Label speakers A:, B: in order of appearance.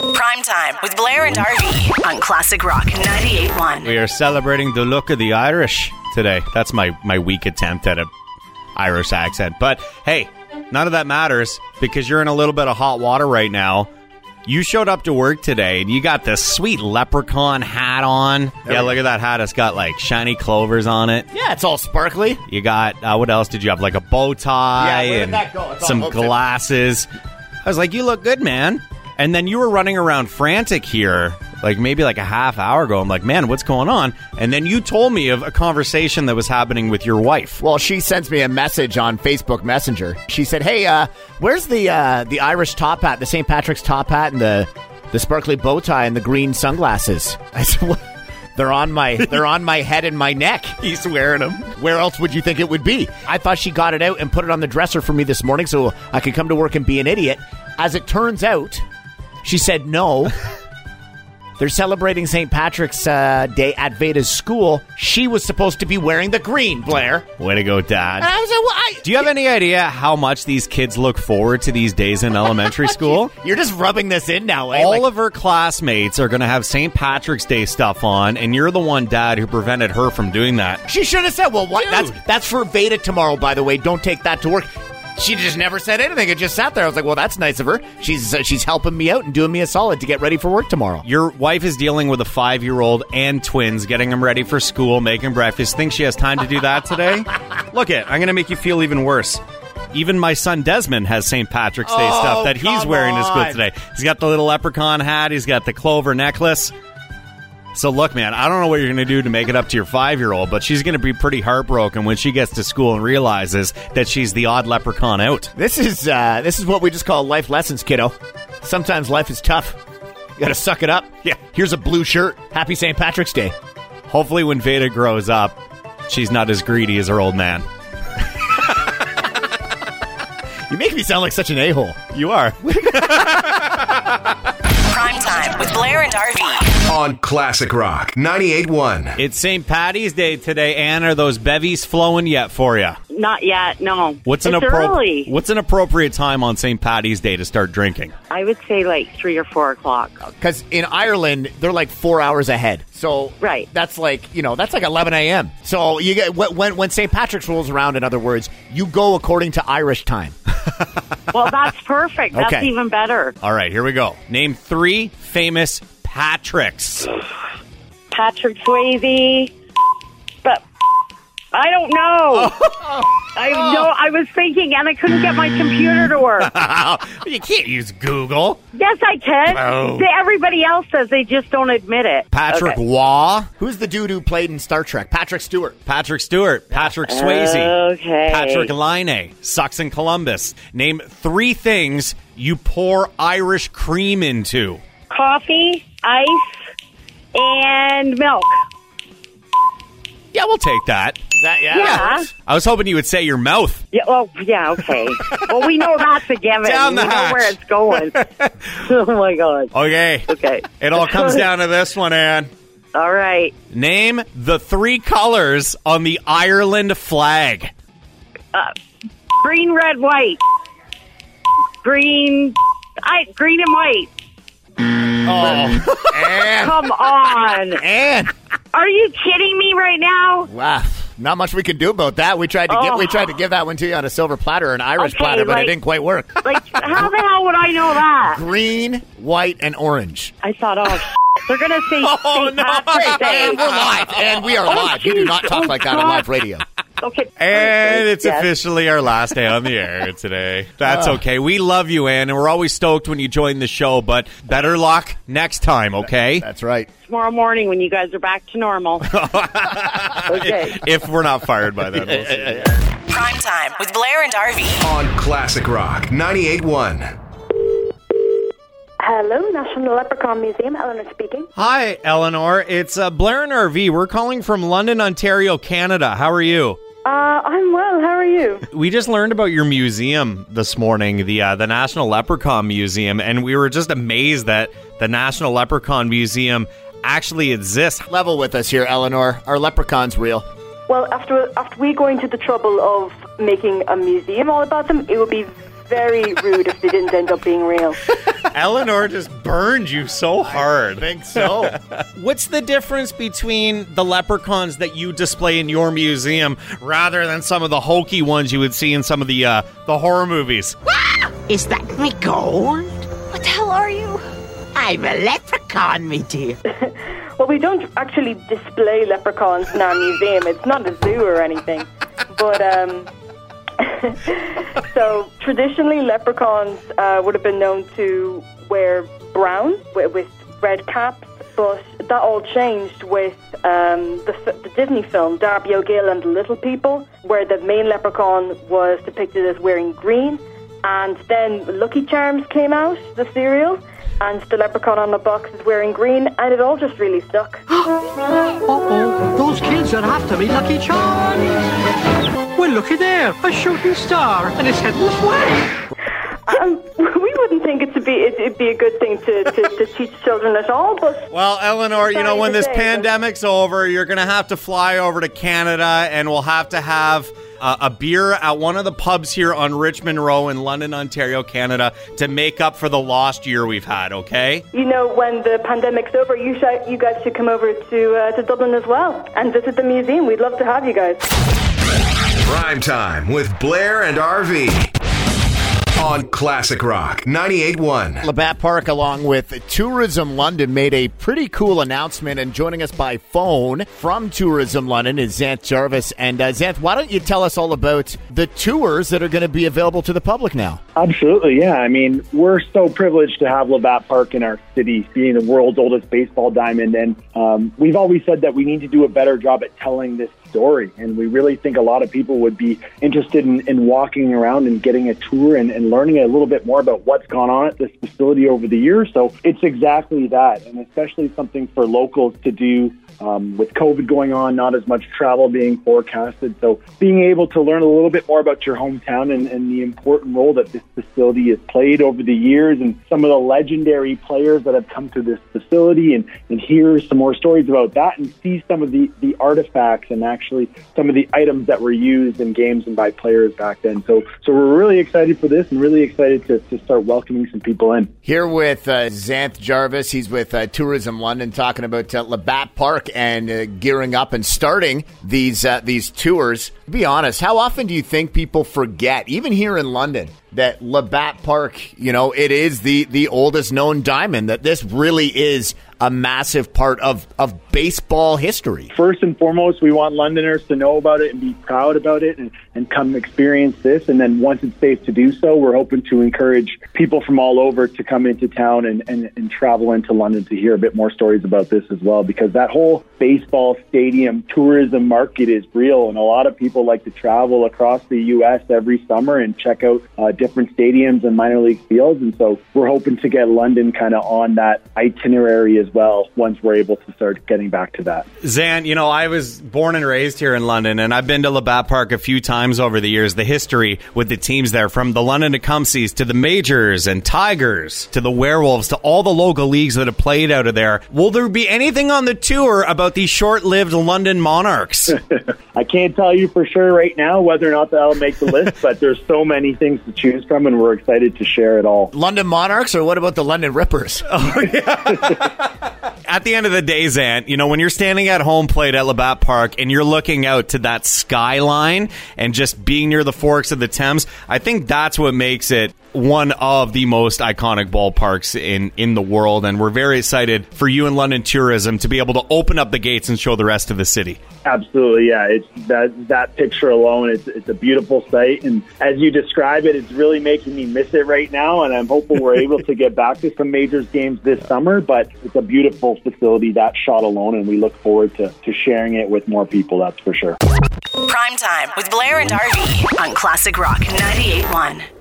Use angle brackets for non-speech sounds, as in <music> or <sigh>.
A: Prime time with Blair and RV on Classic Rock 98.1.
B: We are celebrating the look of the Irish today. That's my, my weak attempt at a Irish accent. But hey, none of that matters because you're in a little bit of hot water right now. You showed up to work today and you got this sweet leprechaun hat on. yeah, look at that hat. It's got like shiny clovers on it.
C: Yeah, it's all sparkly.
B: You got, uh, what else did you have? Like a bow tie
C: Yeah, where did
B: and
C: that go? It's all
B: some
C: hooked in.
B: glasses. I was like, you look good, man. And then you were running around frantic here, like maybe like a half hour ago. I'm like, man, what's going on? And then you told me of a conversation that was happening with your wife.
C: Well, she sends me a message on Facebook Messenger. She said, "Hey, uh, where's the uh, the Irish top hat, the St. Patrick's top hat, and the the sparkly bow tie and the green sunglasses?" <laughs> I said, well, "They're on my they're on my head and my neck. <laughs>
B: He's wearing them.
C: Where else would you think it would be?" I thought she got it out and put it on the dresser for me this morning so I could come to work and be an idiot. As it turns out, she said no. They're celebrating St. Patrick's uh, Day at Veda's school. She was supposed to be wearing the green, Blair.
B: Way to go, Dad.
C: And I was like, well, I,
B: Do you have any idea how much these kids look forward to these days in elementary <laughs> school?
C: You're just rubbing this in now, eh?
B: All
C: Like,
B: of her classmates are going to have St. Patrick's Day stuff on, and you're the one, Dad, who prevented her from doing that.
C: she should have said, "Well, what?
B: Dude.
C: That's that's for Veda tomorrow, by the way. Don't take that to work." She just never said anything. It just sat there. I was like, "Well, that's nice of her. She's uh, she's helping me out and doing me a solid to get ready for work tomorrow."
B: Your wife is dealing with a five year old and twins, getting them ready for school, making breakfast. Think she has time to do that today? <laughs> Look it, I'm going to make you feel even worse. Even my son Desmond has St. Patrick's Day
C: Oh,
B: stuff that he's wearing to school
C: on.
B: today. He's got the little leprechaun hat, he's got the clover necklace. So look, man, I don't know what you're going to do to make it up to your five year old, but she's going to be pretty heartbroken when she gets to school and realizes that she's the odd leprechaun out.
C: This is uh, this is what we just call life lessons, kiddo. Sometimes life is tough. You got to suck it up.
B: Yeah.
C: Here's a blue shirt. Happy St. Patrick's Day.
B: Hopefully, when Veda grows up, she's not as greedy as her old man.
C: You make me sound like such an a hole.
B: You are. <laughs>
A: Prime time with Blair and RV.
D: On Classic Rock 98.1.
B: It's St. Patty's Day today, Anne. Are those bevies flowing yet for you?
E: Not yet, no.
B: What's an
E: it's
B: appro-
E: early?
B: What's an appropriate time on St. Patty's Day to start drinking?
E: I would say like three or four o'clock.
C: Because in Ireland, they're like four hours ahead. So
E: Right.
C: that's like you know that's like 11 a.m. So you get when when- when St. Patrick's rolls around. In other words, you go according to Irish time. <laughs>
E: Well, that's perfect. That's
C: Okay.
E: even better.
B: All right, here we go. Name three famous Patricks.
E: Patrick Swayze, but I don't know. Oh. I know. Oh. I was thinking, and I couldn't get my computer to work. <laughs>
B: you can't use Google.
E: yes, I can.
B: Oh.
E: They- Everybody else says They just don't admit it.
B: Patrick
E: Okay.
B: Waugh.
C: Who's the dude who played in Star Trek? Patrick Stewart.
B: Patrick Stewart. Patrick Swayze.
E: Okay.
B: Patrick Laine. Sucks in Columbus. Name three things you pour Irish cream into.
E: Coffee, ice, and milk.
B: Yeah, we'll take that.
C: Is that yeah?
E: Yeah.
B: I was hoping you would say your mouth.
E: Yeah. Well, yeah. Okay. well, we know that's a given.
B: Down the
E: we know where it's going. <laughs> <laughs> oh my god.
B: Okay.
E: Okay.
B: It all comes down to this one, Ann.
E: All right.
B: Name the three colors on the Ireland flag.
E: Uh, green, red, white. Green. I green and white.
C: Oh,
E: Come on. Are you kidding me right now?
C: wow, not much we can do about that. We tried to give we
E: Oh.
C: tried to give that one to you on a silver platter, an Irish
E: Okay,
C: platter, but it didn't quite work.
E: Like, how the hell would I know that?
C: Green, white, and orange.
E: I thought, oh, <laughs> they're gonna say <laughs>
B: Oh, no.
E: Patrick's Day.
C: And we're live, and we are
E: Oh,
C: live. You do not talk
E: Oh,
C: like that on live radio.
E: Okay.
B: And it's
E: Yes.
B: officially our last day on the air today. That's okay. We love you, Ann, and we're always stoked when you join the show, but better luck next time, okay?
C: That's right.
E: tomorrow morning when you guys are back to normal. <laughs> okay.
B: If we're not fired by then. We'll see. <laughs>
A: Prime time with Blair and RV.
D: On Classic Rock 98.1.
F: Hello, National Leprechaun Museum. Eleanor speaking.
B: Hi, Eleanor. It's uh, Blair and RV. We're calling from London, Ontario, Canada. How are you?
F: Uh, I'm well. How are you? <laughs>
B: We just learned about your museum this morning, the uh, the National Leprechaun Museum, and we were just amazed that the National Leprechaun Museum actually exists.
C: Level with us here, Eleanor. Our leprechaun's real.
F: Well, after after we going to the trouble of making a museum all about them, it would be very rude if they didn't end up being real. <laughs>
B: Eleanor just burned you so hard.
C: I think so. <laughs>
B: What's the difference between the leprechauns that you display in your museum rather than some of the hokey ones you would see in some of the uh, the horror movies?
G: Is that me gold?
H: What the hell are you?
G: I'm a leprechaun, me dear. <laughs>
F: Well, we don't actually display leprechauns in our museum. It's not a zoo or anything. But um, <laughs> so traditionally, leprechauns uh, would have been known to wear brown with, with red caps, but that all changed with um, the, the Disney film Darby O'Gill and the Little People, where the main leprechaun was depicted as wearing green. And then Lucky Charms came out, the cereal, and the leprechaun on the box is wearing green, and it all just really stuck. <gasps> <gasps>
I: Uh-oh, those kids are after me, Lucky Charms. Well, looky there, a shooting star, and it's heading this way.
F: Um, <laughs> we wouldn't think it to be it, it'd be a good thing to, to, to teach children at all, but
B: Well, Eleanor, you know, when this
F: say, but-
B: pandemic's over, you're going to have to fly over to Canada and we'll have to have uh, a beer at one of the pubs here on Richmond Row in London, Ontario, Canada to make up for the lost year we've had, okay?
F: you know when the pandemic's over, you should, you guys should come over to uh, to Dublin as well and visit the museum. We'd love to have you guys.
D: Prime time with Blair and RV on Classic Rock 98.1.
C: Labatt Park, along with Tourism London, made a pretty cool announcement. And joining us by phone from Tourism London is Xanth Jarvis. And uh, Xanth, why don't you tell us all about the tours that are going to be available to the public now?
J: Absolutely, yeah. I mean, we're so privileged to have Labatt Park in our city, being the world's oldest baseball diamond. And um, we've always said that we need to do a better job at telling this story. And we really think a lot of people would be interested in, in walking around and getting a tour and, and learning a little bit more about what's gone on at this facility over the years. So it's exactly that, and especially something for locals to do um, with COVID going on, not as much travel being forecasted. So being able to learn a little bit more about your hometown and, and the important role that this facility has played over the years and some of the legendary players that have come to this facility and, and hear some more stories about that and see some of the, the artifacts and actually some of the items that were used in games and by players back then. So, so we're really excited for this and really excited to, to start welcoming some people in.
C: Here with uh, Xanth Jarvis. He's with uh, Tourism London talking about uh, Labatt Park and uh, gearing up and starting these uh, these tours. To be honest, how often do you think people forget, even here in London, that Labatt Park, you know, it is the the oldest known diamond. That this really is a massive part of of baseball history.
J: First and foremost, we want Londoners to know about it and be proud about it and, and come experience this. And then once it's safe to do so, we're hoping to encourage people from all over to come into town and, and, and travel into London to hear a bit more stories about this as well, because that whole baseball stadium tourism market is real. And a lot of people like to travel across the U.S. every summer and check out uh, different stadiums and minor league fields. And so we're hoping to get London kind of on that itinerary as well once we're able to start getting back to that.
B: Zan, you know, I was born and raised here in London, and I've been to Labatt Park a few times over the years. The history with the teams there, from the London Tecumsehs to the Majors and Tigers to the Werewolves to all the local leagues that have played out of there. Will there be anything on the tour about these short-lived London Monarchs? <laughs>
J: I can't tell you for sure right now whether or not that'll make the list, <laughs> but there's so many things to choose from, and we're excited to share it all.
C: London Monarchs, or what about the London Rippers? <laughs> Oh, yeah.
B: at the end of the day, Zant, you know, when you're standing at home plate at Labatt Park and you're looking out to that skyline and just being near the forks of the Thames, I think that's what makes it one of the most iconic ballparks in, in the world. And we're very excited for you and London Tourism to be able to open up the gates and show the rest of the city.
J: Absolutely, yeah. It's that that picture alone. It's it's a beautiful sight, and as you describe it, it's really making me miss it right now. And I'm hopeful we're <laughs> able to get back to some majors games this summer. But it's a beautiful facility that shot alone, and we look forward to to sharing it with more people. That's for sure.
A: Prime time with Blair and RV on Classic Rock 98.1.